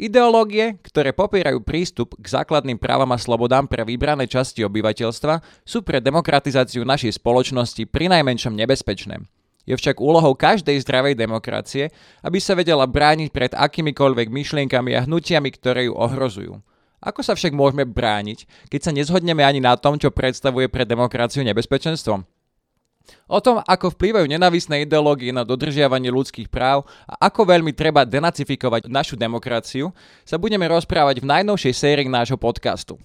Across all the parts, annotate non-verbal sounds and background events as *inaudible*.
Ideológie, ktoré popierajú prístup k základným právam a slobodám pre vybrané časti obyvateľstva, sú pre demokratizáciu našej spoločnosti prinajmenšom nebezpečné. Je však úlohou každej zdravej demokracie, aby sa vedela brániť pred akýmikoľvek myšlienkami a hnutiami, ktoré ju ohrozujú. Ako sa však môžeme brániť, keď sa nezhodneme ani na tom, čo predstavuje pre demokraciu nebezpečenstvo? O tom, ako vplývajú nenávisné ideológie na dodržiavanie ľudských práv a ako veľmi treba denacifikovať našu demokraciu, sa budeme rozprávať v najnovšej sérii nášho podcastu.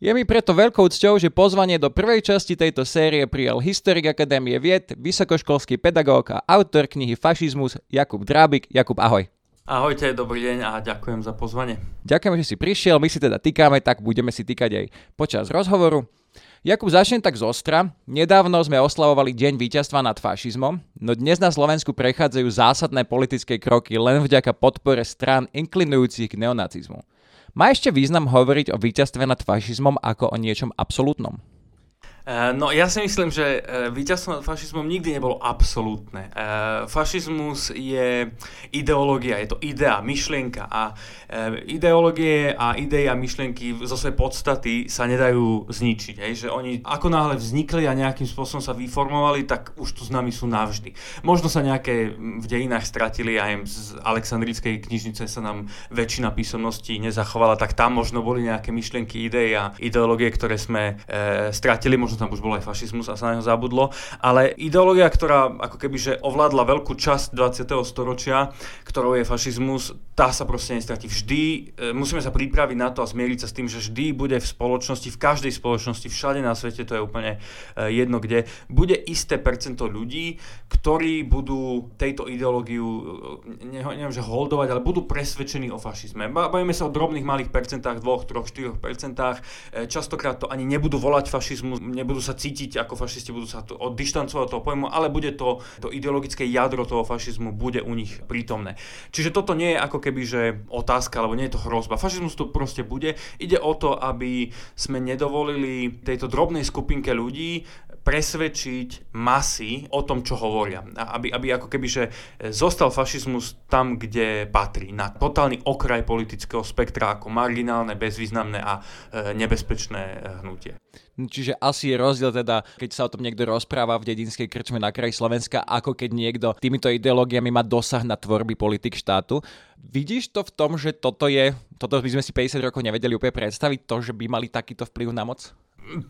Je mi preto veľkou cťou, že pozvanie do prvej časti tejto série prijal historik Akadémie vied, vysokoškolský pedagóg a autor knihy Fašizmus Jakub Drábik. Jakub, ahoj. Ahojte, dobrý deň a ďakujem za pozvanie. Ďakujem, že si prišiel, my si teda týkame, tak budeme si týkať aj počas rozhovoru. Jakub, začnem tak zostra. Nedávno sme oslavovali Deň víťazstva nad fašizmom, no dnes na Slovensku prechádzajú zásadné politické kroky len vďaka podpore strán inklinujúcich k neonacizmu. Má ešte význam hovoriť o víťazstve nad fašizmom ako o niečom absolútnom? Eh, no ja si myslím, že eh, víťazstvo nad fašizmom nikdy nebolo absolútne. Eh, fašizmus je ideológia, je to idea, myšlienka a ideológie a idei a myšlienky zo svojej podstaty sa nedajú zničiť. Hej? Že oni ako náhle vznikli a nejakým spôsobom sa vyformovali, tak už tu s nami sú navždy. Možno sa nejaké v dejinách stratili, aj z Aleksandrijskej knižnice sa nám väčšina písomností nezachovala, tak tam možno boli nejaké myšlienky, idei a ideológie, ktoré sme e, stratili, možno tam už bol aj fašizmus a sa na neho zabudlo, ale ideológia, ktorá ako keby že ovládla veľkú časť 20. storočia, ktorou je fašizmus, tá sa proste nestratí. Vždy e, musíme sa pripraviť na to a zmieriť sa s tým, že vždy bude v spoločnosti, v každej spoločnosti, všade na svete, to je úplne e, jedno kde, bude isté percento ľudí, ktorí budú tejto ideológiu, e, neviem, že holdovať, ale budú presvedčení o fašizme. Bavíme sa o drobných malých percentách, 2, 3, 4 percentách. E, častokrát to ani nebudú volať fašizmus, nebudú sa cítiť ako fašisti, budú sa to oddištancovať toho pojmu, ale bude to, to ideologické jadro toho fašizmu bude u nich prítomné. Čiže toto nie je ako keby, že otázka, alebo nie je to hrozba. Fašizmus tu proste bude. Ide o to, aby sme nedovolili tejto drobnej skupinke ľudí presvedčiť masy o tom, čo hovoria. Aby, aby ako keby, že zostal fašizmus tam, kde patrí. Na totálny okraj politického spektra ako marginálne, bezvýznamné a e, nebezpečné e, hnutie. Čiže asi je rozdiel teda, keď sa o tom niekto rozpráva v dedinskej krčme na kraji Slovenska, ako keď niekto týmito ideológiami má dosah na tvorby politik štátu. Vidíš to v tom, že toto je, toto by sme si 50 rokov nevedeli úplne predstaviť, to, že by mali takýto vplyv na moc?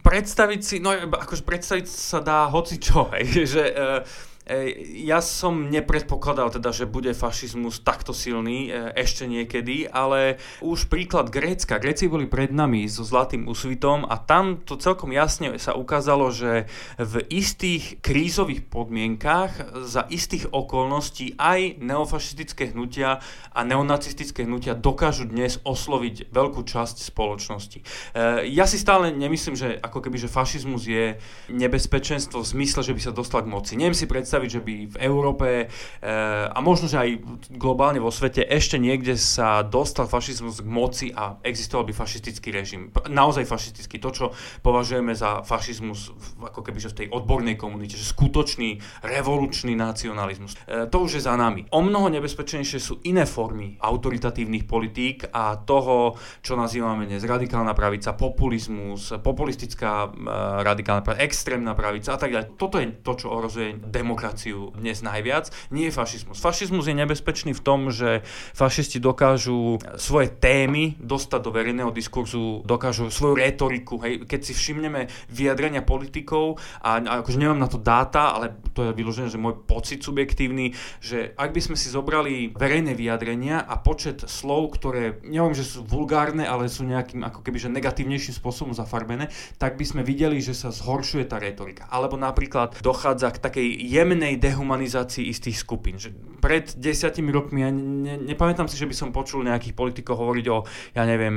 Predstaviť si, no akože predstaviť sa dá hoci čo, hej, *laughs* že uh, ja som nepredpokladal teda, že bude fašizmus takto silný e, ešte niekedy, ale už príklad Grécka. Gréci boli pred nami so zlatým úsvitom a tam to celkom jasne sa ukázalo, že v istých krízových podmienkach za istých okolností aj neofašistické hnutia a neonacistické hnutia dokážu dnes osloviť veľkú časť spoločnosti. E, ja si stále nemyslím, že ako keby, že fašizmus je nebezpečenstvo v zmysle, že by sa dostal k moci. Neviem si predstaviť, predstaviť, že by v Európe e, a možno, že aj globálne vo svete ešte niekde sa dostal fašizmus k moci a existoval by fašistický režim. Naozaj fašistický. To, čo považujeme za fašizmus ako keby že v tej odbornej komunite, že skutočný revolučný nacionalizmus. E, to už je za nami. O mnoho nebezpečnejšie sú iné formy autoritatívnych politík a toho, čo nazývame dnes radikálna pravica, populizmus, populistická e, radikálna pravica, extrémna pravica a tak ďalej. Toto je to, čo ohrozuje demokraciu demokraciu dnes najviac, nie je fašizmus. Fašizmus je nebezpečný v tom, že fašisti dokážu svoje témy dostať do verejného diskurzu, dokážu svoju retoriku. Hej. Keď si všimneme vyjadrenia politikov, a, a akože nemám na to dáta, ale to je vyložené, že môj pocit subjektívny, že ak by sme si zobrali verejné vyjadrenia a počet slov, ktoré, neviem, že sú vulgárne, ale sú nejakým ako keby, že negatívnejším spôsobom zafarbené, tak by sme videli, že sa zhoršuje tá retorika. Alebo napríklad dochádza k takej jem jemnej dehumanizácii istých skupín. Že pred desiatimi rokmi, ja ne, nepamätám si, že by som počul nejakých politikov hovoriť o, ja neviem,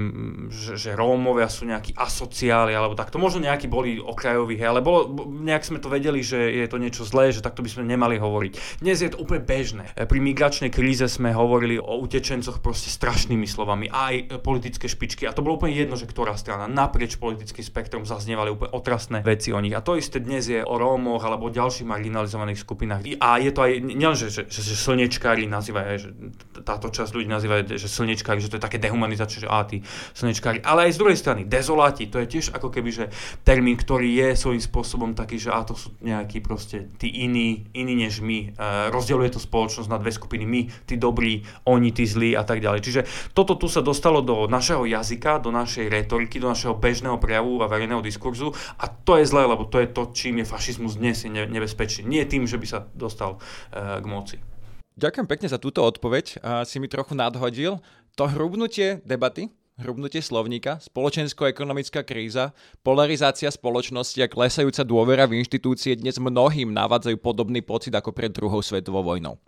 že, že Rómovia sú nejakí asociáli, alebo takto. Možno nejakí boli okrajoví, hej, ale bolo, nejak sme to vedeli, že je to niečo zlé, že takto by sme nemali hovoriť. Dnes je to úplne bežné. Pri migračnej kríze sme hovorili o utečencoch proste strašnými slovami, aj politické špičky. A to bolo úplne jedno, že ktorá strana. Naprieč politickým spektrom zaznievali úplne otrasné veci o nich. A to isté dnes je o Rómoch alebo o ďalších marginalizovaných skupinách. A je to aj, nielen, že, že, že, slnečkári nazývajú, že táto časť ľudí nazývajú, že slnečkári, že to je také dehumanizačné, že á, tí slnečkári. Ale aj z druhej strany, dezoláti, to je tiež ako keby, že termín, ktorý je svojím spôsobom taký, že á, to sú nejakí proste tí iní, iní než my. E, rozdeľuje to spoločnosť na dve skupiny, my, tí dobrí, oni, tí zlí a tak ďalej. Čiže toto tu sa dostalo do našeho jazyka, do našej retoriky, do našeho bežného prejavu a verejného diskurzu a to je zlé, lebo to je to, čím je fašizmus dnes nebezpečný. Nie tým, že by sa dostal uh, k moci. Ďakujem pekne za túto odpoveď. Si mi trochu nadhodil. To hrubnutie debaty, hrubnutie slovníka, spoločensko-ekonomická kríza, polarizácia spoločnosti a klesajúca dôvera v inštitúcie dnes mnohým navádzajú podobný pocit ako pred druhou svetovou vojnou.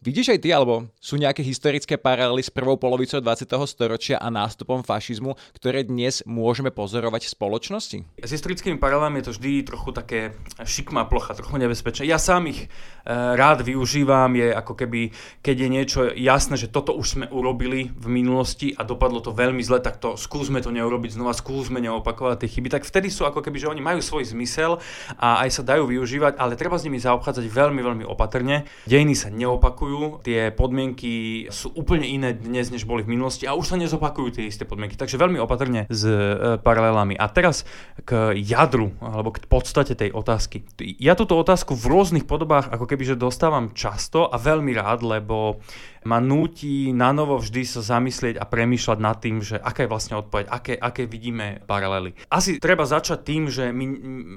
Vidíš aj ty, alebo sú nejaké historické paralely s prvou polovicou 20. storočia a nástupom fašizmu, ktoré dnes môžeme pozorovať v spoločnosti? S historickými paralelami je to vždy trochu také šikmá plocha, trochu nebezpečné. Ja sám ich e, rád využívam, je ako keby, keď je niečo jasné, že toto už sme urobili v minulosti a dopadlo to veľmi zle, tak to skúsme to neurobiť znova, skúsme neopakovať tie chyby, tak vtedy sú ako keby, že oni majú svoj zmysel a aj sa dajú využívať, ale treba s nimi zaobchádzať veľmi, veľmi opatrne. Dejiny sa neopakujú zopakujú, tie podmienky sú úplne iné dnes, než boli v minulosti a už sa nezopakujú tie isté podmienky. Takže veľmi opatrne s e, paralelami. A teraz k jadru, alebo k podstate tej otázky. Ja túto otázku v rôznych podobách ako keby, dostávam často a veľmi rád, lebo ma núti na novo vždy sa zamyslieť a premýšľať nad tým, že aká je vlastne odpoveď, aké, aké vidíme paralely. Asi treba začať tým, že my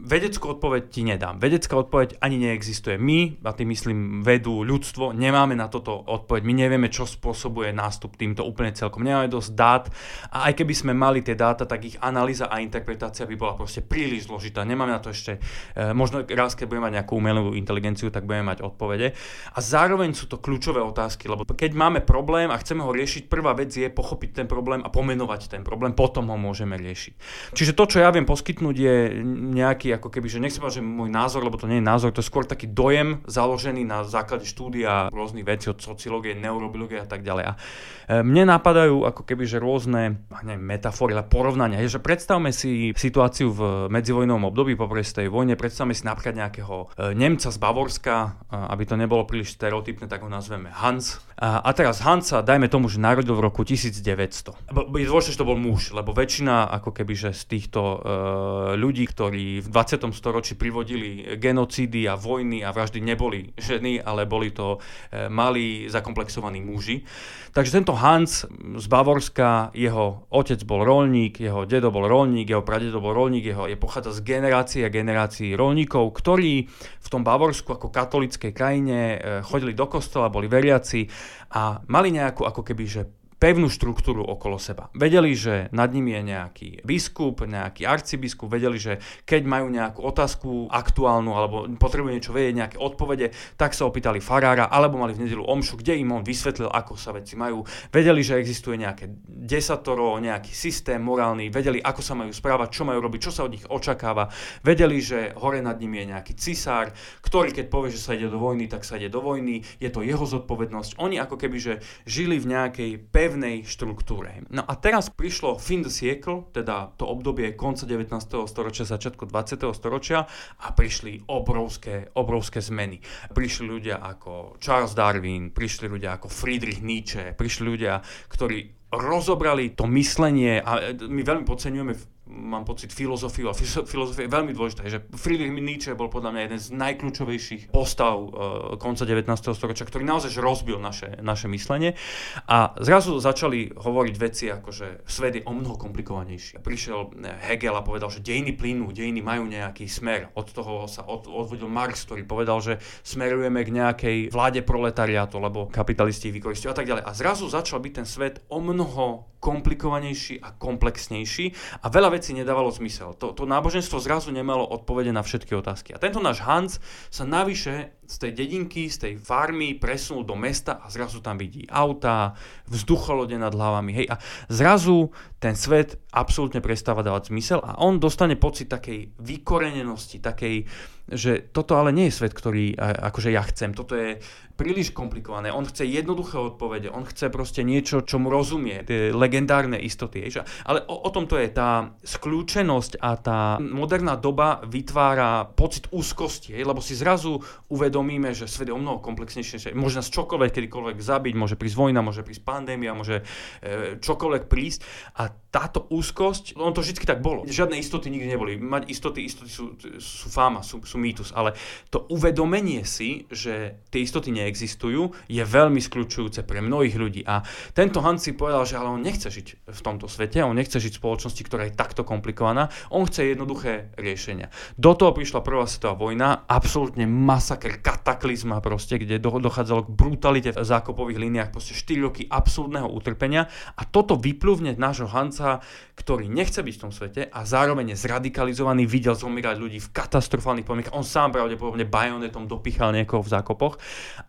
vedeckú odpoveď ti nedám. Vedecká odpoveď ani neexistuje. My, a tým myslím vedu, ľudstvo, nemáme na toto odpoveď. My nevieme, čo spôsobuje nástup týmto úplne celkom. Nemáme dosť dát a aj keby sme mali tie dáta, tak ich analýza a interpretácia by bola proste príliš zložitá. Nemáme na to ešte, e, možno raz, keď budeme mať nejakú umelú inteligenciu, tak budeme mať odpovede. A zároveň sú to kľúčové otázky, lebo keď máme problém a chceme ho riešiť, prvá vec je pochopiť ten problém a pomenovať ten problém, potom ho môžeme riešiť. Čiže to, čo ja viem poskytnúť, je nejaký, ako keby, že nechcem že môj názor, lebo to nie je názor, to je skôr taký dojem založený na základe štúdia rôznych vecí od sociológie, neurobiológie a tak ďalej. A e, mne napadajú ako keby, že rôzne neviem, metafory, ale porovnania. Je, že predstavme si situáciu v medzivojnovom období po prvej vojne, predstavme si napríklad nejakého e, Nemca z Bavorska, aby to nebolo príliš stereotypné, tak ho nazveme Hans. A, teraz Hansa, dajme tomu, že narodil v roku 1900. Je dôležité, že to bol muž, lebo väčšina ako keby, že z týchto uh, ľudí, ktorí v 20. storočí privodili genocídy a vojny a vraždy neboli ženy, ale boli to uh, malí zakomplexovaní muži. Takže tento Hans z Bavorska, jeho otec bol rolník, jeho dedo bol rolník, jeho pradedo bol rolník, jeho je pochádza z generácie a generácií rolníkov, ktorí v tom Bavorsku ako katolickej krajine uh, chodili do kostola, boli veriaci a mali nejakú ako keby, že pevnú štruktúru okolo seba. Vedeli, že nad nimi je nejaký biskup, nejaký arcibiskup, vedeli, že keď majú nejakú otázku aktuálnu alebo potrebujú niečo vedieť, nejaké odpovede, tak sa opýtali farára alebo mali v nedelu omšu, kde im on vysvetlil, ako sa veci majú. Vedeli, že existuje nejaké desatoro, nejaký systém morálny, vedeli, ako sa majú správať, čo majú robiť, čo sa od nich očakáva. Vedeli, že hore nad nimi je nejaký cisár, ktorý keď povie, že sa ide do vojny, tak sa ide do vojny, je to jeho zodpovednosť. Oni ako keby, že žili v nejakej pevnej pevnej štruktúre. No a teraz prišlo fin de siècle, teda to obdobie konca 19. storočia, začiatku 20. storočia a prišli obrovské, obrovské zmeny. Prišli ľudia ako Charles Darwin, prišli ľudia ako Friedrich Nietzsche, prišli ľudia, ktorí rozobrali to myslenie a my veľmi podceňujeme mám pocit, filozofiu a filozofia je veľmi dôležitá. Že Friedrich Nietzsche bol podľa mňa jeden z najkľúčovejších postav uh, konca 19. storočia, ktorý naozaj rozbil naše, naše myslenie. A zrazu začali hovoriť veci ako, že svet je o mnoho komplikovanejší. Prišiel eh, Hegel a povedal, že dejiny plynú, dejiny majú nejaký smer. Od toho sa od, odvodil Marx, ktorý povedal, že smerujeme k nejakej vláde proletariátu, lebo kapitalisti vykoristujú a tak ďalej. A zrazu začal byť ten svet o mnoho komplikovanejší a komplexnejší a veľa vecí nedávalo zmysel. To, to náboženstvo zrazu nemalo odpovede na všetky otázky. A tento náš Hans sa navyše z tej dedinky, z tej farmy presunul do mesta a zrazu tam vidí autá, vzducholode nad hlavami, hej, a zrazu ten svet absolútne prestáva dávať zmysel a on dostane pocit takej vykorenenosti, takej, že toto ale nie je svet, ktorý akože ja chcem, toto je príliš komplikované. On chce jednoduché odpovede, on chce proste niečo, čo mu rozumie, tie legendárne istoty. Ale o, o tom to je, tá skľúčenosť a tá moderná doba vytvára pocit úzkosti, lebo si zrazu uvedomíme, že svet je o mnoho komplexnejší, že môže nás čokoľvek, kedykoľvek zabiť, môže prísť vojna, môže prísť pandémia, môže e, čokoľvek prísť a táto úzkosť, on to vždy tak bolo. Žiadne istoty nikdy neboli. Mať istoty, istoty sú, sú fáma, sú, sú mýtus, ale to uvedomenie si, že tie istoty neexistujú, je veľmi skľúčujúce pre mnohých ľudí. A tento Hans si povedal, že ale on nechce žiť v tomto svete, on nechce žiť v spoločnosti, ktorá je takto komplikovaná, on chce jednoduché riešenia. Do toho prišla prvá svetová vojna, absolútne masaker, kataklizma proste, kde dochádzalo k brutalite v zákopových líniách, proste 4 roky absolútneho utrpenia a toto vyplúvne nášho Francúza, ktorý nechce byť v tom svete a zároveň je zradikalizovaný, videl zomierať ľudí v katastrofálnych podmienkach. On sám pravdepodobne bajonetom dopichal niekoho v zákopoch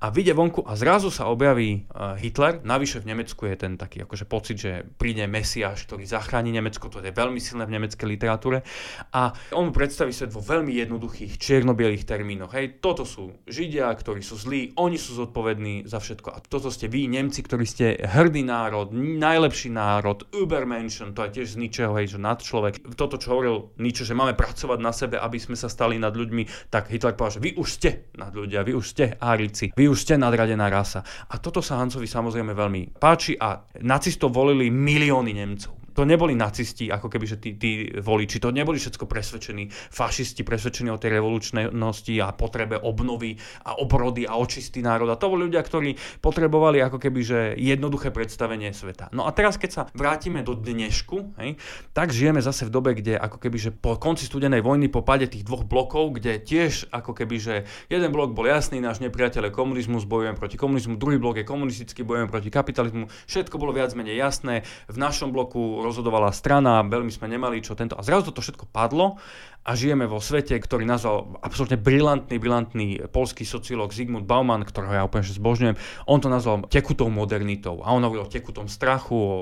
a vyjde vonku a zrazu sa objaví uh, Hitler. Navyše v Nemecku je ten taký akože pocit, že príde Mesiáš, ktorý zachráni Nemecko, to je veľmi silné v nemeckej literatúre. A on predstaví svet vo veľmi jednoduchých čiernobielých termínoch. Hej, toto sú Židia, ktorí sú zlí, oni sú zodpovední za všetko. A toto ste vy, Nemci, ktorí ste hrdý národ, najlepší národ, Übermensch, Nietzsche, to je tiež z ničeho, hej, že nad človek. Toto, čo hovoril Nietzsche, že máme pracovať na sebe, aby sme sa stali nad ľuďmi, tak Hitler povedal, že vy už ste nad ľudia, vy už ste árici, vy už ste nadradená rasa. A toto sa Hancovi samozrejme veľmi páči a nacistov volili milióny Nemcov to neboli nacisti, ako keby, že tí, tí voliči, to neboli všetko presvedčení fašisti, presvedčení o tej revolučnosti a potrebe obnovy a obrody a očistý národ. A to boli ľudia, ktorí potrebovali ako keby, že jednoduché predstavenie sveta. No a teraz, keď sa vrátime do dnešku, hej, tak žijeme zase v dobe, kde ako keby, že po konci studenej vojny, po pade tých dvoch blokov, kde tiež ako keby, že jeden blok bol jasný, náš nepriateľ komunizmus, bojujeme proti komunizmu, druhý blok je komunistický, bojujeme proti kapitalizmu, všetko bolo viac menej jasné. V našom bloku rozhodovala strana, veľmi sme nemali čo tento. A zrazu toto všetko padlo a žijeme vo svete, ktorý nazval absolútne brilantný, brilantný polský sociológ Zygmunt Bauman, ktorého ja úplne zbožňujem, on to nazval tekutou modernitou. A on hovoril o tekutom strachu, o,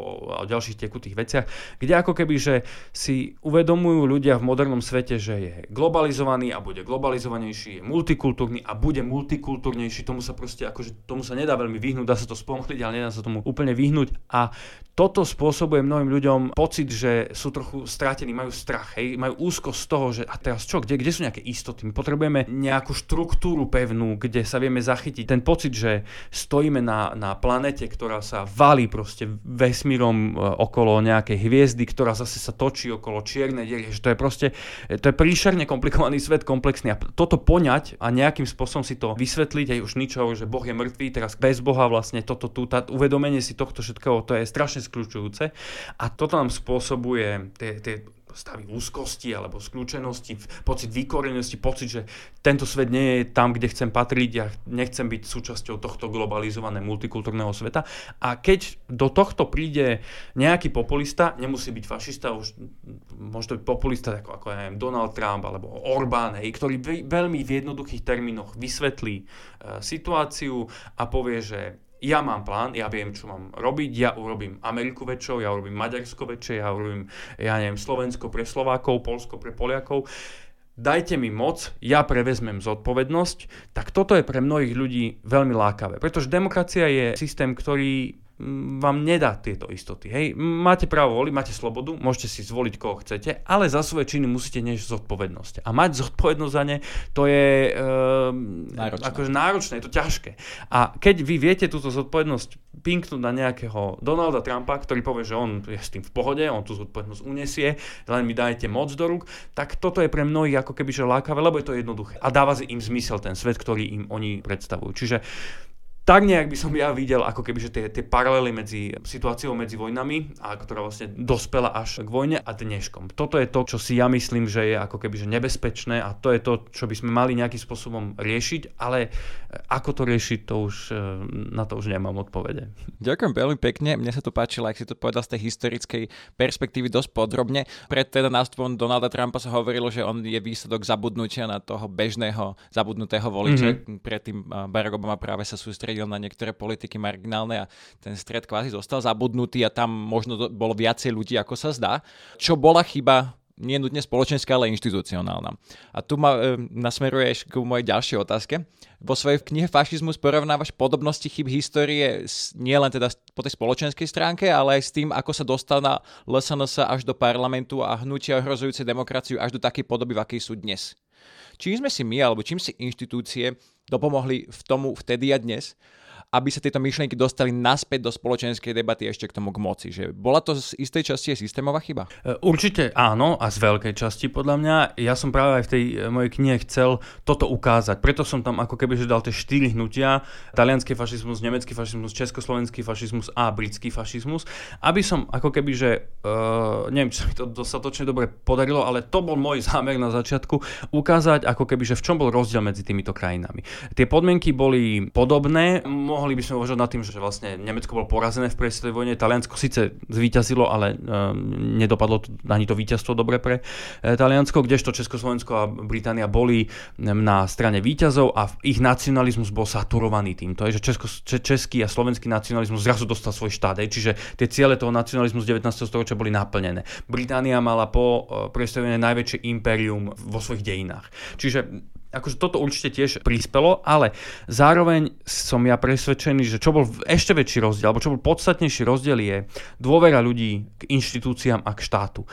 o ďalších tekutých veciach, kde ako keby, že si uvedomujú ľudia v modernom svete, že je globalizovaný a bude globalizovanejší, je multikultúrny a bude multikultúrnejší. Tomu sa proste, akože tomu sa nedá veľmi vyhnúť, dá sa to spomchliť, ale nedá sa tomu úplne vyhnúť. A toto spôsobuje mnohým ľuďom pocit, že sú trochu strátení, majú strach, hej, majú úzko z toho, že a teraz čo, kde, kde sú nejaké istoty? My potrebujeme nejakú štruktúru pevnú, kde sa vieme zachytiť. Ten pocit, že stojíme na, na planete, ktorá sa valí proste vesmírom e, okolo nejakej hviezdy, ktorá zase sa točí okolo čiernej diery, že to je proste, to je príšerne komplikovaný svet, komplexný. A toto poňať a nejakým spôsobom si to vysvetliť, aj už ničo, že Boh je mŕtvý, teraz bez Boha vlastne toto tu, tá, uvedomenie si tohto všetkého, to je strašne skľúčujúce. A toto nám spôsobuje tie, tie stavy úzkosti alebo skľúčenosti, pocit vykorenosti, pocit, že tento svet nie je tam, kde chcem patriť, ja nechcem byť súčasťou tohto globalizovaného multikultúrneho sveta. A keď do tohto príde nejaký populista, nemusí byť fašista, už môže to byť populista ako, ako ja neviem, Donald Trump alebo Orbán, hej, ktorý veľmi v jednoduchých termínoch vysvetlí e, situáciu a povie, že ja mám plán, ja viem, čo mám robiť, ja urobím Ameriku väčšou, ja urobím Maďarsko väčšie, ja urobím, ja neviem, Slovensko pre Slovákov, Polsko pre Poliakov. Dajte mi moc, ja prevezmem zodpovednosť, tak toto je pre mnohých ľudí veľmi lákavé. Pretože demokracia je systém, ktorý vám nedá tieto istoty. Hej, máte právo voliť, máte slobodu, môžete si zvoliť koho chcete, ale za svoje činy musíte niesť zodpovednosť. A mať zodpovednosť za ne, to je e, náročné. Akože náročné, je to ťažké. A keď vy viete túto zodpovednosť pinknúť na nejakého Donalda Trumpa, ktorý povie, že on je s tým v pohode, on tú zodpovednosť unesie, len mi dajte moc do rúk, tak toto je pre mnohých ako keby že lákavé, lebo je to jednoduché. A dáva im zmysel ten svet, ktorý im oni predstavujú. Čiže tak nejak by som ja videl ako keby, že tie, tie paralely medzi situáciou medzi vojnami, a ktorá vlastne dospela až k vojne a dneškom. Toto je to, čo si ja myslím, že je ako keby že nebezpečné a to je to, čo by sme mali nejakým spôsobom riešiť, ale e, ako to riešiť, to už, e, na to už nemám odpovede. Ďakujem veľmi pekne, mne sa to páčilo, ak si to povedal z tej historickej perspektívy dosť podrobne. Pred teda nástupom Donalda Trumpa sa hovorilo, že on je výsledok zabudnutia na toho bežného zabudnutého voliča. Mm-hmm. Predtým Barack Obama práve sa sústredil sústredil na niektoré politiky marginálne a ten stred kvázi zostal zabudnutý a tam možno bolo viacej ľudí, ako sa zdá. Čo bola chyba nie nutne spoločenská, ale inštitucionálna. A tu ma e, nasmeruješ k mojej ďalšej otázke. Vo svojej knihe Fašizmus porovnávaš podobnosti chyb histórie nie len teda po tej spoločenskej stránke, ale aj s tým, ako sa dostal na LSNS až do parlamentu a hnutia ohrozujúce demokraciu až do takej podoby, v akej sú dnes. Čím sme si my, alebo čím si inštitúcie dopomohli v tomu vtedy a dnes, aby sa tieto myšlienky dostali naspäť do spoločenskej debaty ešte k tomu k moci. Že bola to z istej časti aj systémová chyba? E, určite áno a z veľkej časti podľa mňa. Ja som práve aj v tej e, mojej knihe chcel toto ukázať. Preto som tam ako keby že dal tie štyri hnutia. Talianský fašizmus, nemecký fašizmus, československý fašizmus a britský fašizmus. Aby som ako keby, že uh, neviem, či sa mi to dostatočne dobre podarilo, ale to bol môj zámer na začiatku ukázať ako keby, že v čom bol rozdiel medzi týmito krajinami. Tie podmienky boli podobné, mohli by sme uvažovať nad tým, že vlastne Nemecko bolo porazené v prvej svetovej vojne, Taliansko síce zvíťazilo, ale um, nedopadlo ani to víťazstvo dobre pre e, Taliansko, kdežto Československo a Británia boli na strane víťazov a ich nacionalizmus bol saturovaný týmto, že Česko, český a slovenský nacionalizmus zrazu dostal svoj štát, je, čiže tie ciele toho nacionalizmu z 19. storočia boli naplnené. Británia mala po uh, prvej najväčšie impérium vo svojich dejinách. Čiže akože toto určite tiež prispelo, ale zároveň som ja presvedčený, že čo bol ešte väčší rozdiel, alebo čo bol podstatnejší rozdiel je dôvera ľudí k inštitúciám a k štátu.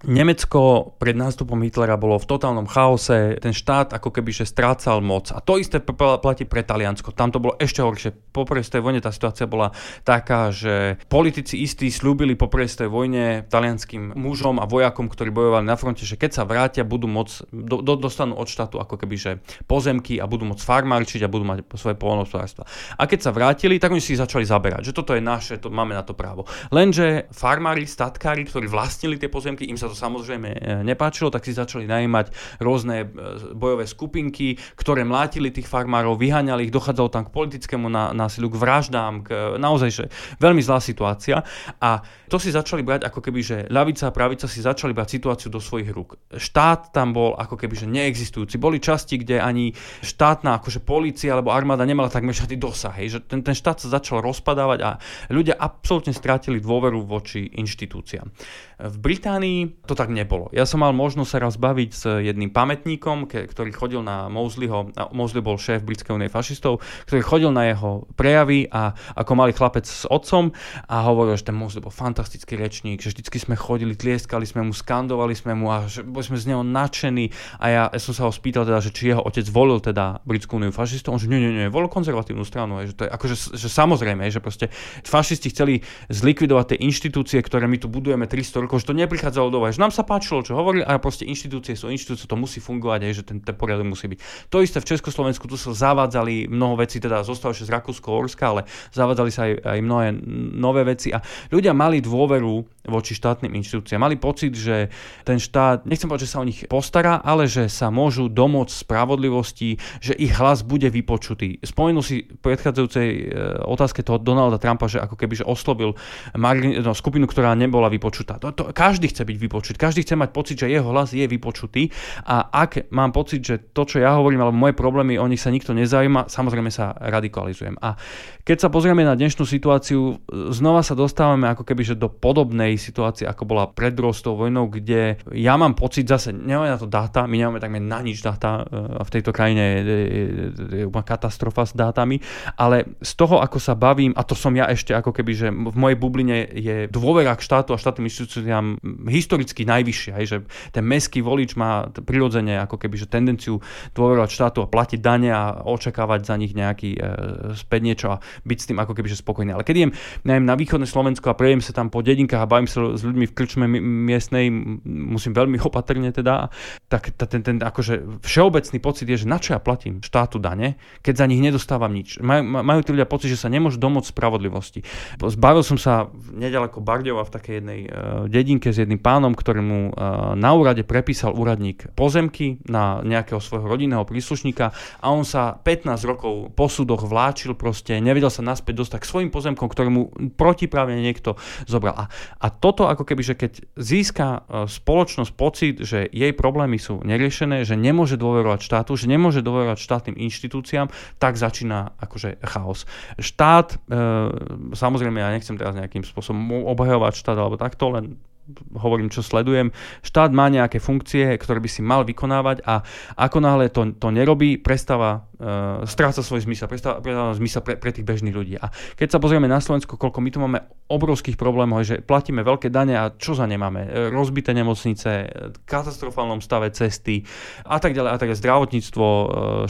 Nemecko pred nástupom Hitlera bolo v totálnom chaose, ten štát ako keby že strácal moc. A to isté platí pre Taliansko. Tam to bolo ešte horšie. Po prvej vojne tá situácia bola taká, že politici istí slúbili po prvej vojne talianským mužom a vojakom, ktorí bojovali na fronte, že keď sa vrátia, budú môcť, do, do, dostanú od štátu ako keby že pozemky a budú môcť farmárčiť a budú mať svoje polnohospodárstva. A keď sa vrátili, tak oni si začali zaberať, že toto je naše, to, máme na to právo. Lenže farmári, statkári, ktorí vlastnili tie pozemky, im sa to samozrejme e, nepáčilo, tak si začali najímať rôzne e, bojové skupinky, ktoré mlátili tých farmárov, vyháňali ich, dochádzalo tam k politickému násiliu, k vraždám, k, naozaj, že veľmi zlá situácia. A to si začali brať ako keby, že ľavica a pravica si začali brať situáciu do svojich rúk. Štát tam bol ako keby, že neexistujúci. Boli časti, kde ani štátna akože policia alebo armáda nemala takmer žiadny dosah. Hej, že ten, ten štát sa začal rozpadávať a ľudia absolútne strátili dôveru voči inštitúciám. V Británii to tak nebolo. Ja som mal možnosť sa raz baviť s jedným pamätníkom, ke, ktorý chodil na Mosleyho, Mosley bol šéf Britskej únie fašistov, ktorý chodil na jeho prejavy a ako malý chlapec s otcom a hovoril, že ten Mosley bol fantastický rečník, že vždycky sme chodili, tlieskali sme mu, skandovali sme mu a že boli sme z neho nadšení a ja, ja som sa ho spýtal teda, že či jeho otec volil teda Britskú úniu fašistov, on že nie, nie, nie, volil konzervatívnu stranu, že to je akože, že samozrejme, že proste fašisti chceli zlikvidovať tie inštitúcie, ktoré my tu budujeme 300 rokov, že to neprichádzalo do že nám sa páčilo, čo hovorili, a proste inštitúcie sú inštitúcie, to musí fungovať, aj, že ten, ten poriadok musí byť. To isté v Československu, tu sa zavádzali mnoho vecí, teda zostalo ešte z Rakúsko-Orska, ale zavádzali sa aj, aj mnohé nové veci a ľudia mali dôveru voči štátnym inštitúciám. Mali pocit, že ten štát, nechcem povedať, že sa o nich postará, ale že sa môžu domôcť spravodlivosti, že ich hlas bude vypočutý. Spomenul si v predchádzajúcej e, otázke toho Donalda Trumpa, že ako keby že oslovil margin, no, skupinu, ktorá nebola vypočutá. To, to, každý chce byť vypočutý, každý chce mať pocit, že jeho hlas je vypočutý a ak mám pocit, že to, čo ja hovorím, alebo moje problémy, o nich sa nikto nezaujíma, samozrejme sa radikalizujem. A keď sa pozrieme na dnešnú situáciu, znova sa dostávame ako keby že do podobnej tej situácii, ako bola pred druhou vojnou, kde ja mám pocit zase, nemáme na to dáta, my nemáme takmer na nič dáta, e, v tejto krajine je, je, je, je katastrofa s dátami, ale z toho, ako sa bavím, a to som ja ešte ako keby, že v mojej bubline je dôvera k štátu a štátnym inštitúciám nazývam historicky najvyššia, hej, že ten meský volič má prirodzene ako keby že tendenciu dôverovať štátu a platiť dane a očakávať za nich nejaký e, späť niečo a byť s tým ako keby že spokojný. Ale keď idem neviem, na východné Slovensko a prejem sa tam po dedinkách a bavím sa s ľuďmi v krčme miestnej, musím veľmi opatrne teda, tak ten, ten akože všeobecný pocit je, že na čo ja platím štátu dane, keď za nich nedostávam nič. Majú, majú tí ľudia pocit, že sa nemôžu domôcť spravodlivosti. Zbavil som sa nedaleko Bardejova v takej jednej uh, dedinke s jedným pánom, ktorému uh, na úrade prepísal úradník pozemky na nejakého svojho rodinného príslušníka a on sa 15 rokov po súdoch vláčil proste, nevedel sa naspäť dostať k svojim pozemkom, ktorému protiprávne niekto zobral. A, a toto ako keby, že keď získa uh, spoločnosť pocit, že jej problémy sú neriešené, že nemôže dôverovať štátu, že nemôže dôverovať štátnym inštitúciám, tak začína akože chaos. Štát, e, samozrejme ja nechcem teraz nejakým spôsobom obhajovať štát alebo takto, len hovorím, čo sledujem, štát má nejaké funkcie, ktoré by si mal vykonávať a ako náhle to, to nerobí, prestáva uh, stráca svoj zmysel, prestáva, zmysel pre, pre tých bežných ľudí. A keď sa pozrieme na Slovensko, koľko my tu máme obrovských problémov, že platíme veľké dane a čo za nemáme? E, rozbité nemocnice, v katastrofálnom stave cesty a tak ďalej, a tak ďalej, zdravotníctvo,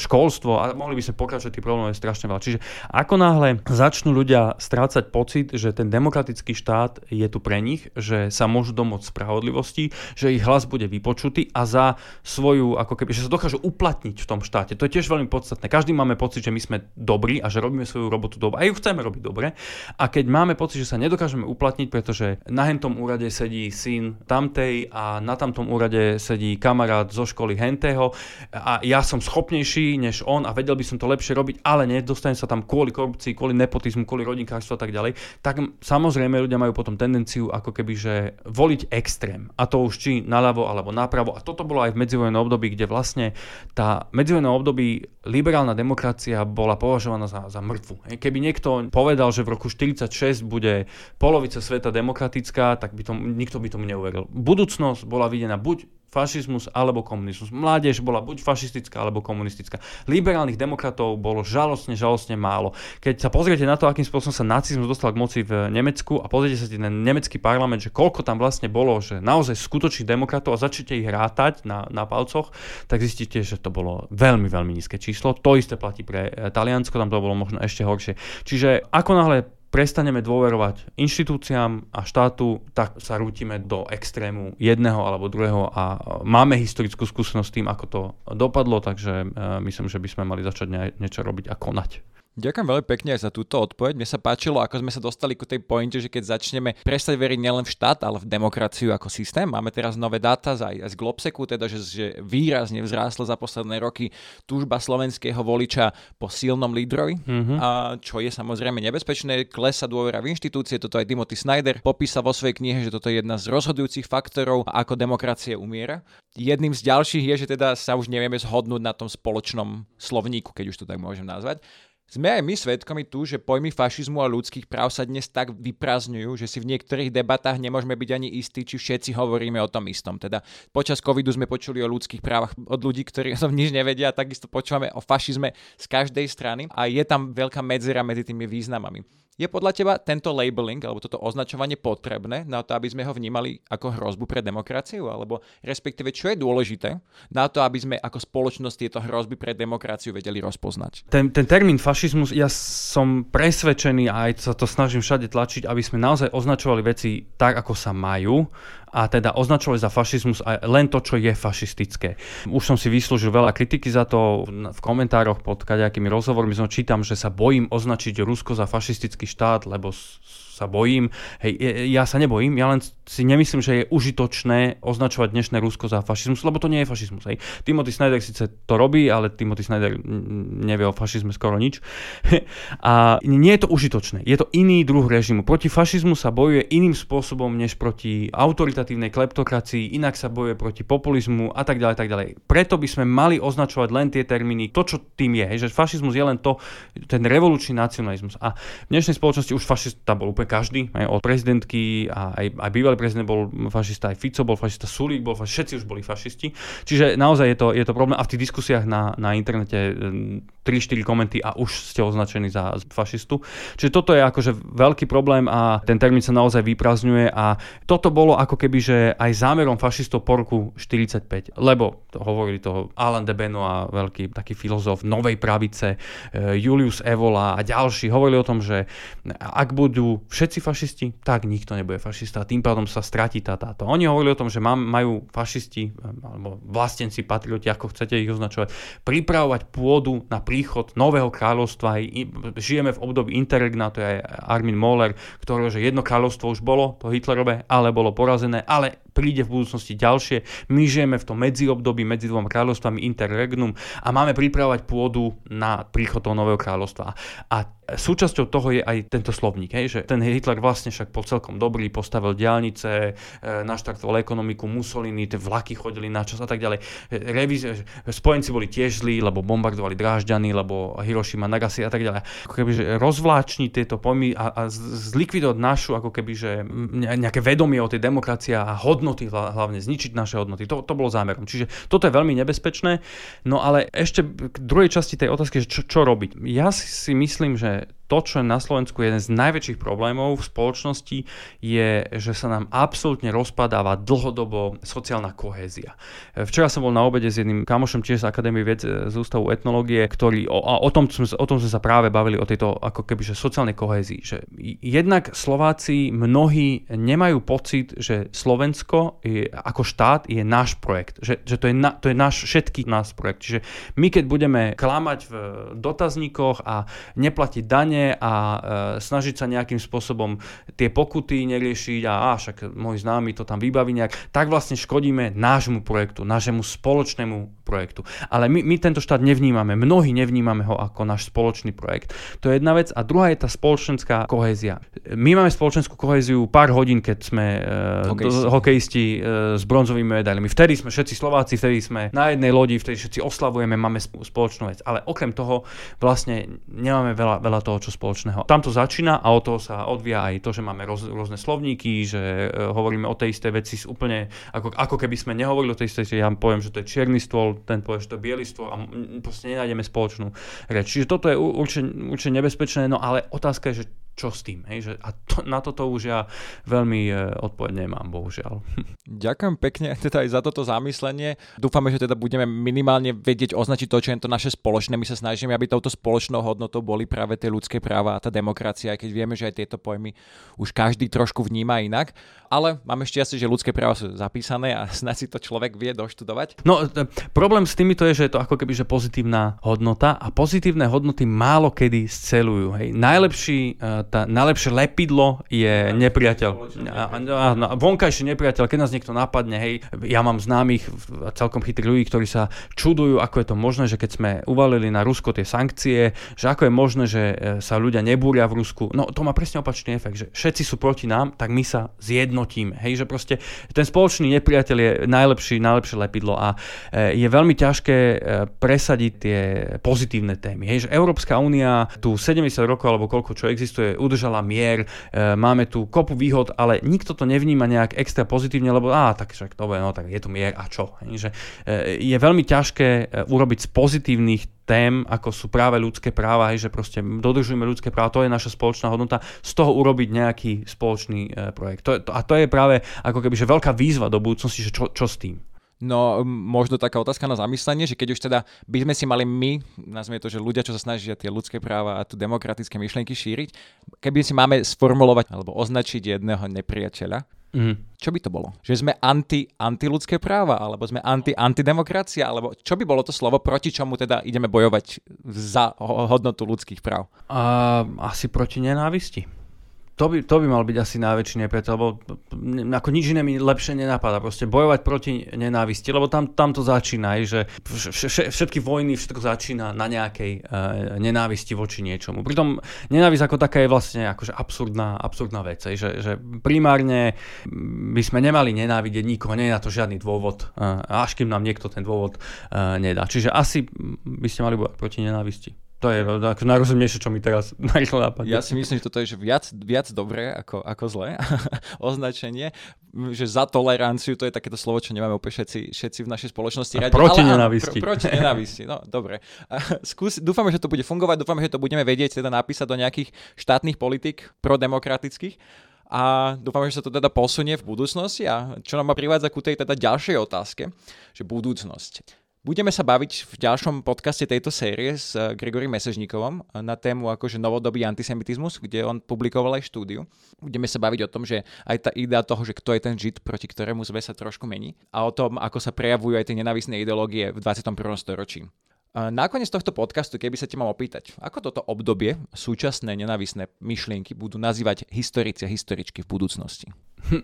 školstvo a mohli by sme pokračovať, tých problémov je strašne veľa. Čiže ako náhle začnú ľudia strácať pocit, že ten demokratický štát je tu pre nich, že sa môžu domôcť spravodlivosti, že ich hlas bude vypočutý a za svoju, ako keby, že sa dokážu uplatniť v tom štáte. To je tiež veľmi podstatné podstatné. Každý máme pocit, že my sme dobrí a že robíme svoju robotu dobre. A ju chceme robiť dobre. A keď máme pocit, že sa nedokážeme uplatniť, pretože na hentom úrade sedí syn tamtej a na tamtom úrade sedí kamarát zo školy hentého a ja som schopnejší než on a vedel by som to lepšie robiť, ale nedostanem sa tam kvôli korupcii, kvôli nepotizmu, kvôli rodinkárstvu a tak ďalej, tak samozrejme ľudia majú potom tendenciu ako keby, že voliť extrém. A to už či naľavo alebo napravo. A toto bolo aj v medzivojnom období, kde vlastne tá medzivojné období liberálna demokracia bola považovaná za, za mŕtvu. Keby niekto povedal, že v roku 46 bude polovica sveta demokratická, tak by to, nikto by tomu neuveril. Budúcnosť bola videná buď fašizmus alebo komunizmus. Mládež bola buď fašistická alebo komunistická. Liberálnych demokratov bolo žalostne, žalostne málo. Keď sa pozriete na to, akým spôsobom sa nacizmus dostal k moci v Nemecku a pozriete sa na nemecký parlament, že koľko tam vlastne bolo, že naozaj skutočných demokratov a začnete ich rátať na, na palcoch, tak zistíte, že to bolo veľmi, veľmi nízke číslo. To isté platí pre eh, Taliansko, tam to bolo možno ešte horšie. Čiže ako náhle prestaneme dôverovať inštitúciám a štátu, tak sa rútime do extrému jedného alebo druhého a máme historickú skúsenosť s tým, ako to dopadlo, takže e, myslím, že by sme mali začať niečo robiť a konať. Ďakujem veľmi pekne aj za túto odpoveď. Mne sa páčilo, ako sme sa dostali ku tej pointe, že keď začneme prestať veriť nielen v štát, ale v demokraciu ako systém. Máme teraz nové dáta aj, aj z Globseku, teda že, že výrazne vzrástla za posledné roky túžba slovenského voliča po silnom lídrovi, mm-hmm. a čo je samozrejme nebezpečné. Klesa dôvera v inštitúcie, toto aj Timothy Snyder popísal vo svojej knihe, že toto je jedna z rozhodujúcich faktorov, ako demokracie umiera. Jedným z ďalších je, že teda sa už nevieme zhodnúť na tom spoločnom slovníku, keď už to tak môžem nazvať. Sme aj my svedkami tu, že pojmy fašizmu a ľudských práv sa dnes tak vyprázdňujú, že si v niektorých debatách nemôžeme byť ani istí, či všetci hovoríme o tom istom. Teda počas covidu sme počuli o ľudských právach od ľudí, ktorí o tom nič nevedia, a takisto počúvame o fašizme z každej strany a je tam veľká medzera medzi tými významami. Je podľa teba tento labeling alebo toto označovanie potrebné na to, aby sme ho vnímali ako hrozbu pre demokraciu? Alebo respektíve, čo je dôležité na to, aby sme ako spoločnosť tieto hrozby pre demokraciu vedeli rozpoznať? Ten, ten termín fašizmus, ja som presvedčený a aj sa to snažím všade tlačiť, aby sme naozaj označovali veci tak, ako sa majú a teda označovali za fašizmus aj len to, čo je fašistické. Už som si vyslúžil veľa kritiky za to v komentároch pod kadejakými rozhovormi som čítam, že sa bojím označiť Rusko za fašistický štát, lebo sa bojím. Hej, ja sa nebojím, ja len si nemyslím, že je užitočné označovať dnešné Rusko za fašizmus, lebo to nie je fašizmus. Hej. Timothy Snyder síce to robí, ale Timothy Snyder nevie o fašizme skoro nič. *laughs* A nie je to užitočné. Je to iný druh režimu. Proti fašizmu sa bojuje iným spôsobom, než proti autoritatívnej kleptokracii, inak sa bojuje proti populizmu a tak ďalej, tak ďalej. Preto by sme mali označovať len tie termíny, to, čo tým je. Hej, že fašizmus je len to, ten revolučný nacionalizmus. A v dnešnej spoločnosti už fašista bol úplne každý, aj od prezidentky a aj, aj bývalý prezident bol fašista, aj Fico bol fašista, Sulík bol fašista, všetci už boli fašisti. Čiže naozaj je to, je to problém a v tých diskusiách na, na internete 3-4 komenty a už ste označení za fašistu. Čiže toto je akože veľký problém a ten termín sa naozaj vyprazňuje a toto bolo ako keby, že aj zámerom fašistov po roku 45, lebo to hovorili to Alan de Beno a veľký taký filozof novej pravice, eh, Julius Evola a ďalší hovorili o tom, že ak budú všetci fašisti, tak nikto nebude fašista a tým pádom sa stratí tá táto. Oni hovorili o tom, že majú fašisti alebo vlastenci, patrioti, ako chcete ich označovať, pripravovať pôdu na príchod nového kráľovstva. Žijeme v období interregna, to je Armin Mohler, ktorého, že jedno kráľovstvo už bolo, to Hitlerové, ale bolo porazené, ale príde v budúcnosti ďalšie. My žijeme v tom medziobdobí medzi dvom kráľovstvami interregnum a máme pripravovať pôdu na príchod toho nového kráľovstva. A súčasťou toho je aj tento slovník, hej, že ten Hitler vlastne však bol celkom dobrý, postavil diálnice, e, naštartoval ekonomiku, Mussolini, tie vlaky chodili na čas a tak ďalej. Reviz, spojenci boli tiež zlí, lebo bombardovali Drážďany, lebo Hiroshima, Nagasaki a tak ďalej. Ako keby, že rozvláčni tieto pojmy a, a zlikvidovať našu, ako keby, že nejaké vedomie o tej demokracii a hodnoty, hlavne zničiť naše hodnoty. To, to bolo zámerom. Čiže toto je veľmi nebezpečné. No ale ešte k druhej časti tej otázky, že čo, čo robiť. Ja si myslím, že uh, to, čo je na Slovensku jeden z najväčších problémov v spoločnosti, je, že sa nám absolútne rozpadáva dlhodobo sociálna kohézia. Včera som bol na obede s jedným kamošom tiež z Akadémie vied z Ústavu etnológie, ktorý, o, a o tom, o tom sme sa práve bavili, o tejto ako keby, že sociálnej kohézii. Že jednak Slováci mnohí nemajú pocit, že Slovensko je, ako štát je náš projekt. Že, že to, je na, to je náš, všetkých nás projekt. Čiže my keď budeme klamať v dotazníkoch a neplatiť dane, dane a e, snažiť sa nejakým spôsobom tie pokuty neriešiť a, a však môj známy to tam vybaví nejak, tak vlastne škodíme nášmu projektu, nášmu spoločnému projektu. Ale my, my tento štát nevnímame, mnohí nevnímame ho ako náš spoločný projekt. To je jedna vec. A druhá je tá spoločenská kohézia. My máme spoločenskú kohéziu pár hodín, keď sme e, hokejisti, hokejisti e, s bronzovými medailami. Vtedy sme všetci Slováci, vtedy sme na jednej lodi, vtedy všetci oslavujeme, máme spoločnú vec. Ale okrem toho vlastne nemáme veľa, veľa toho, čo spoločného. Tam to začína a od toho sa odvíja aj to, že máme roz, rôzne slovníky, že uh, hovoríme o tej istej veci úplne ako, ako keby sme nehovorili o tej istej, ja poviem, že to je čierny stôl, ten povie, to stôl a proste nenájdeme spoločnú reč. Čiže toto je určite, určite nebezpečné, no ale otázka je, že čo s tým. Hej? Že, a to, na toto už ja veľmi e, odpoveď nemám, bohužiaľ. Ďakujem pekne *laughs* teda aj za toto zamyslenie. Dúfame, že teda budeme minimálne vedieť označiť to, čo je to naše spoločné. My sa snažíme, aby touto spoločnou hodnotou boli práve tie ľudské práva a tá demokracia, aj keď vieme, že aj tieto pojmy už každý trošku vníma inak. Ale máme šťastie, že ľudské práva sú zapísané a *laughs* snad si to človek vie doštudovať. No, t- problém s týmito je, že je to ako keby že pozitívna hodnota a pozitívne hodnoty málo kedy scelujú. Hej. Najlepší uh, tá najlepšie lepidlo je nepriateľ. Áno, vonkajší nepriateľ, keď nás niekto napadne, hej, ja mám známych celkom chytrých ľudí, ktorí sa čudujú, ako je to možné, že keď sme uvalili na Rusko tie sankcie, že ako je možné, že e, sa ľudia nebúria v Rusku. No to má presne opačný efekt, že všetci sú proti nám, tak my sa zjednotíme. Hej, že proste ten spoločný nepriateľ je najlepší, najlepšie lepidlo a e, je veľmi ťažké e, presadiť tie pozitívne témy. Hej, že Európska únia tu 70 rokov alebo koľko čo existuje, udržala mier, e, máme tu kopu výhod, ale nikto to nevníma nejak extra pozitívne, lebo á, tak však dobre, no tak je tu mier a čo. Že, e, je veľmi ťažké e, urobiť z pozitívnych tém, ako sú práve ľudské práva, hej, že proste dodržujeme ľudské práva, to je naša spoločná hodnota, z toho urobiť nejaký spoločný projekt. To, to, a to je práve ako keby že veľká výzva do budúcnosti, že čo, čo s tým. No, možno taká otázka na zamyslenie, že keď už teda by sme si mali my, nazvime to, že ľudia, čo sa snažia tie ľudské práva a tu demokratické myšlienky šíriť, keby si máme sformulovať alebo označiť jedného nepriateľa, mm. čo by to bolo? Že sme anti, anti ľudské práva, alebo sme anti, antidemokracia, alebo čo by bolo to slovo, proti čomu teda ideme bojovať za hodnotu ľudských práv? Uh, asi proti nenávisti to by, to by mal byť asi najväčší nepriateľ, lebo ako nič iné mi lepšie nenapadá. Proste bojovať proti nenávisti, lebo tam, tam to začína, že všetky vojny, všetko začína na nejakej uh, nenávisti voči niečomu. Pritom nenávisť ako taká je vlastne akože absurdná, absurdná vec, že, že primárne by sme nemali nenávidieť nikoho, nie je na to žiadny dôvod, uh, až kým nám niekto ten dôvod uh, nedá. Čiže asi by ste mali bojovať proti nenávisti. To je ako najrozumnejšie, čo mi teraz *laughs* narýchlo napadne. Ja si myslím, že toto je že viac, viac dobré ako, ako zlé *laughs* označenie, že za toleranciu to je takéto slovo, čo nemáme úplne všetci, všetci v našej spoločnosti. A radi, proti ale, nenávisti. Pro, proti nenávisti, no dobre. skús, dúfame, že to bude fungovať, dúfame, že to budeme vedieť teda napísať do nejakých štátnych politik prodemokratických a dúfam, že sa to teda posunie v budúcnosti a čo nám ma privádza ku tej teda ďalšej otázke, že budúcnosť. Budeme sa baviť v ďalšom podcaste tejto série s eh, Grigorym Mesežníkovom na tému akože novodobý antisemitizmus, kde on publikoval aj štúdiu. Budeme sa baviť o tom, že aj tá idea toho, že kto je ten žid, proti ktorému zve sa trošku mení a o tom, ako sa prejavujú aj tie nenavisné ideológie v 21. storočí. Nakoniec tohto podcastu, keby sa ti mal opýtať, ako toto obdobie, súčasné nenavisné myšlienky budú nazývať historici a historičky v budúcnosti? Hm.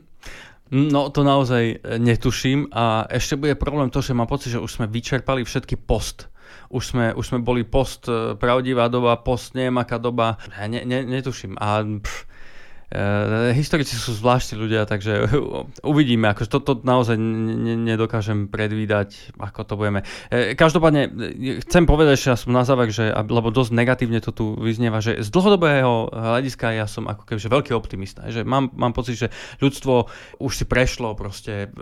No to naozaj e, netuším a ešte bude problém to, že mám pocit, že už sme vyčerpali všetky post. Už sme, už sme boli post e, pravdivá doba, post nejaká doba, ne, ne, netuším. A pff, Uh, historici sú zvláštni ľudia, takže *laughs* uvidíme. Ako toto naozaj nedokážem predvídať, ako to budeme. Uh, každopádne chcem povedať ešte som na záver, že, lebo dosť negatívne to tu vyznieva, že z dlhodobého hľadiska ja som ako kebyže veľký optimista. Že mám, mám pocit, že ľudstvo už si prešlo proste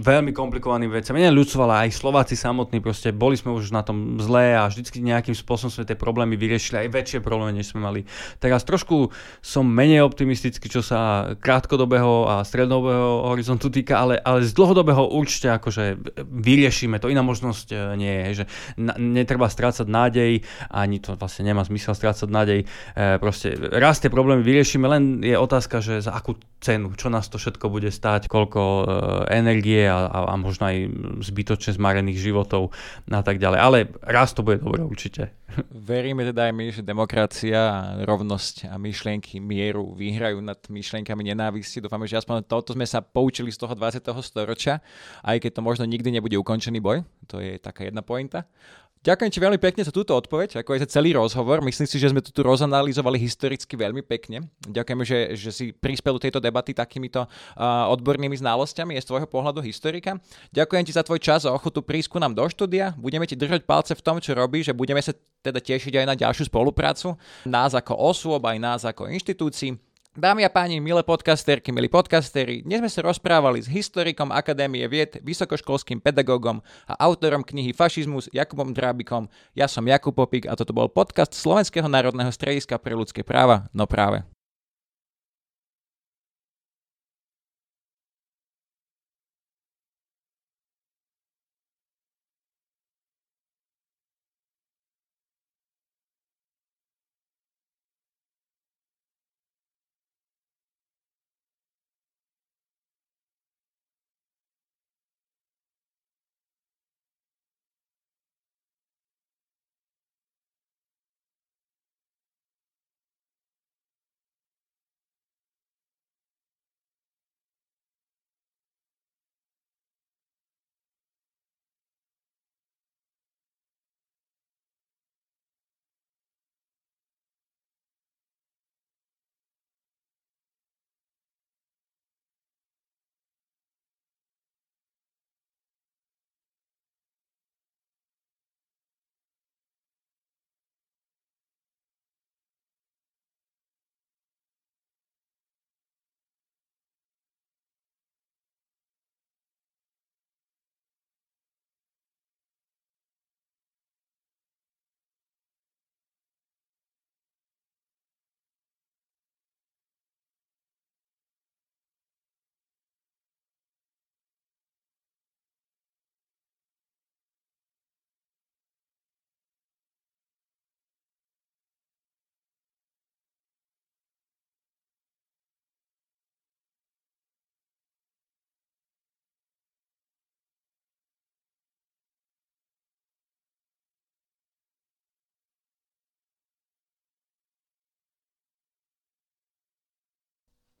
veľmi komplikovaným veciam. Nie ľudstvo, ale aj Slováci samotní proste boli sme už na tom zlé a vždycky nejakým spôsobom sme tie problémy vyriešili, aj väčšie problémy, než sme mali. Teraz trošku som menej optimista optimisticky, čo sa krátkodobého a strednodobého horizontu týka, ale, ale z dlhodobého určite akože vyriešime to. Iná možnosť e, nie je, že na, netreba strácať nádej, ani to vlastne nemá zmysel strácať nádej. E, proste raz tie problémy vyriešime, len je otázka, že za akú cenu, čo nás to všetko bude stáť, koľko e, energie a, a, a možno aj zbytočne zmarených životov a tak ďalej. Ale raz to bude dobre určite. Veríme teda aj my, že demokracia, rovnosť a myšlienky mieru vyhrajú nad myšlienkami nenávisti. Dúfame, že aspoň toto sme sa poučili z toho 20. storočia, aj keď to možno nikdy nebude ukončený boj. To je taká jedna pointa. Ďakujem ti veľmi pekne za túto odpoveď, ako aj za celý rozhovor. Myslím si, že sme to tu rozanalizovali historicky veľmi pekne. Ďakujem, že, že si prispel do tejto debaty takýmito uh, odbornými znalosťami z tvojho pohľadu historika. Ďakujem ti za tvoj čas a ochotu prísť ku nám do štúdia. Budeme ti držať palce v tom, čo robíš, že budeme sa teda tešiť aj na ďalšiu spoluprácu. Nás ako osôb, aj nás ako inštitúcií. Dámy a páni, milé podcasterky, milí podcasteri, dnes sme sa rozprávali s historikom Akadémie vied, vysokoškolským pedagógom a autorom knihy Fašizmus Jakubom Drábikom. Ja som Jakub Popik a toto bol podcast Slovenského národného strediska pre ľudské práva. No práve.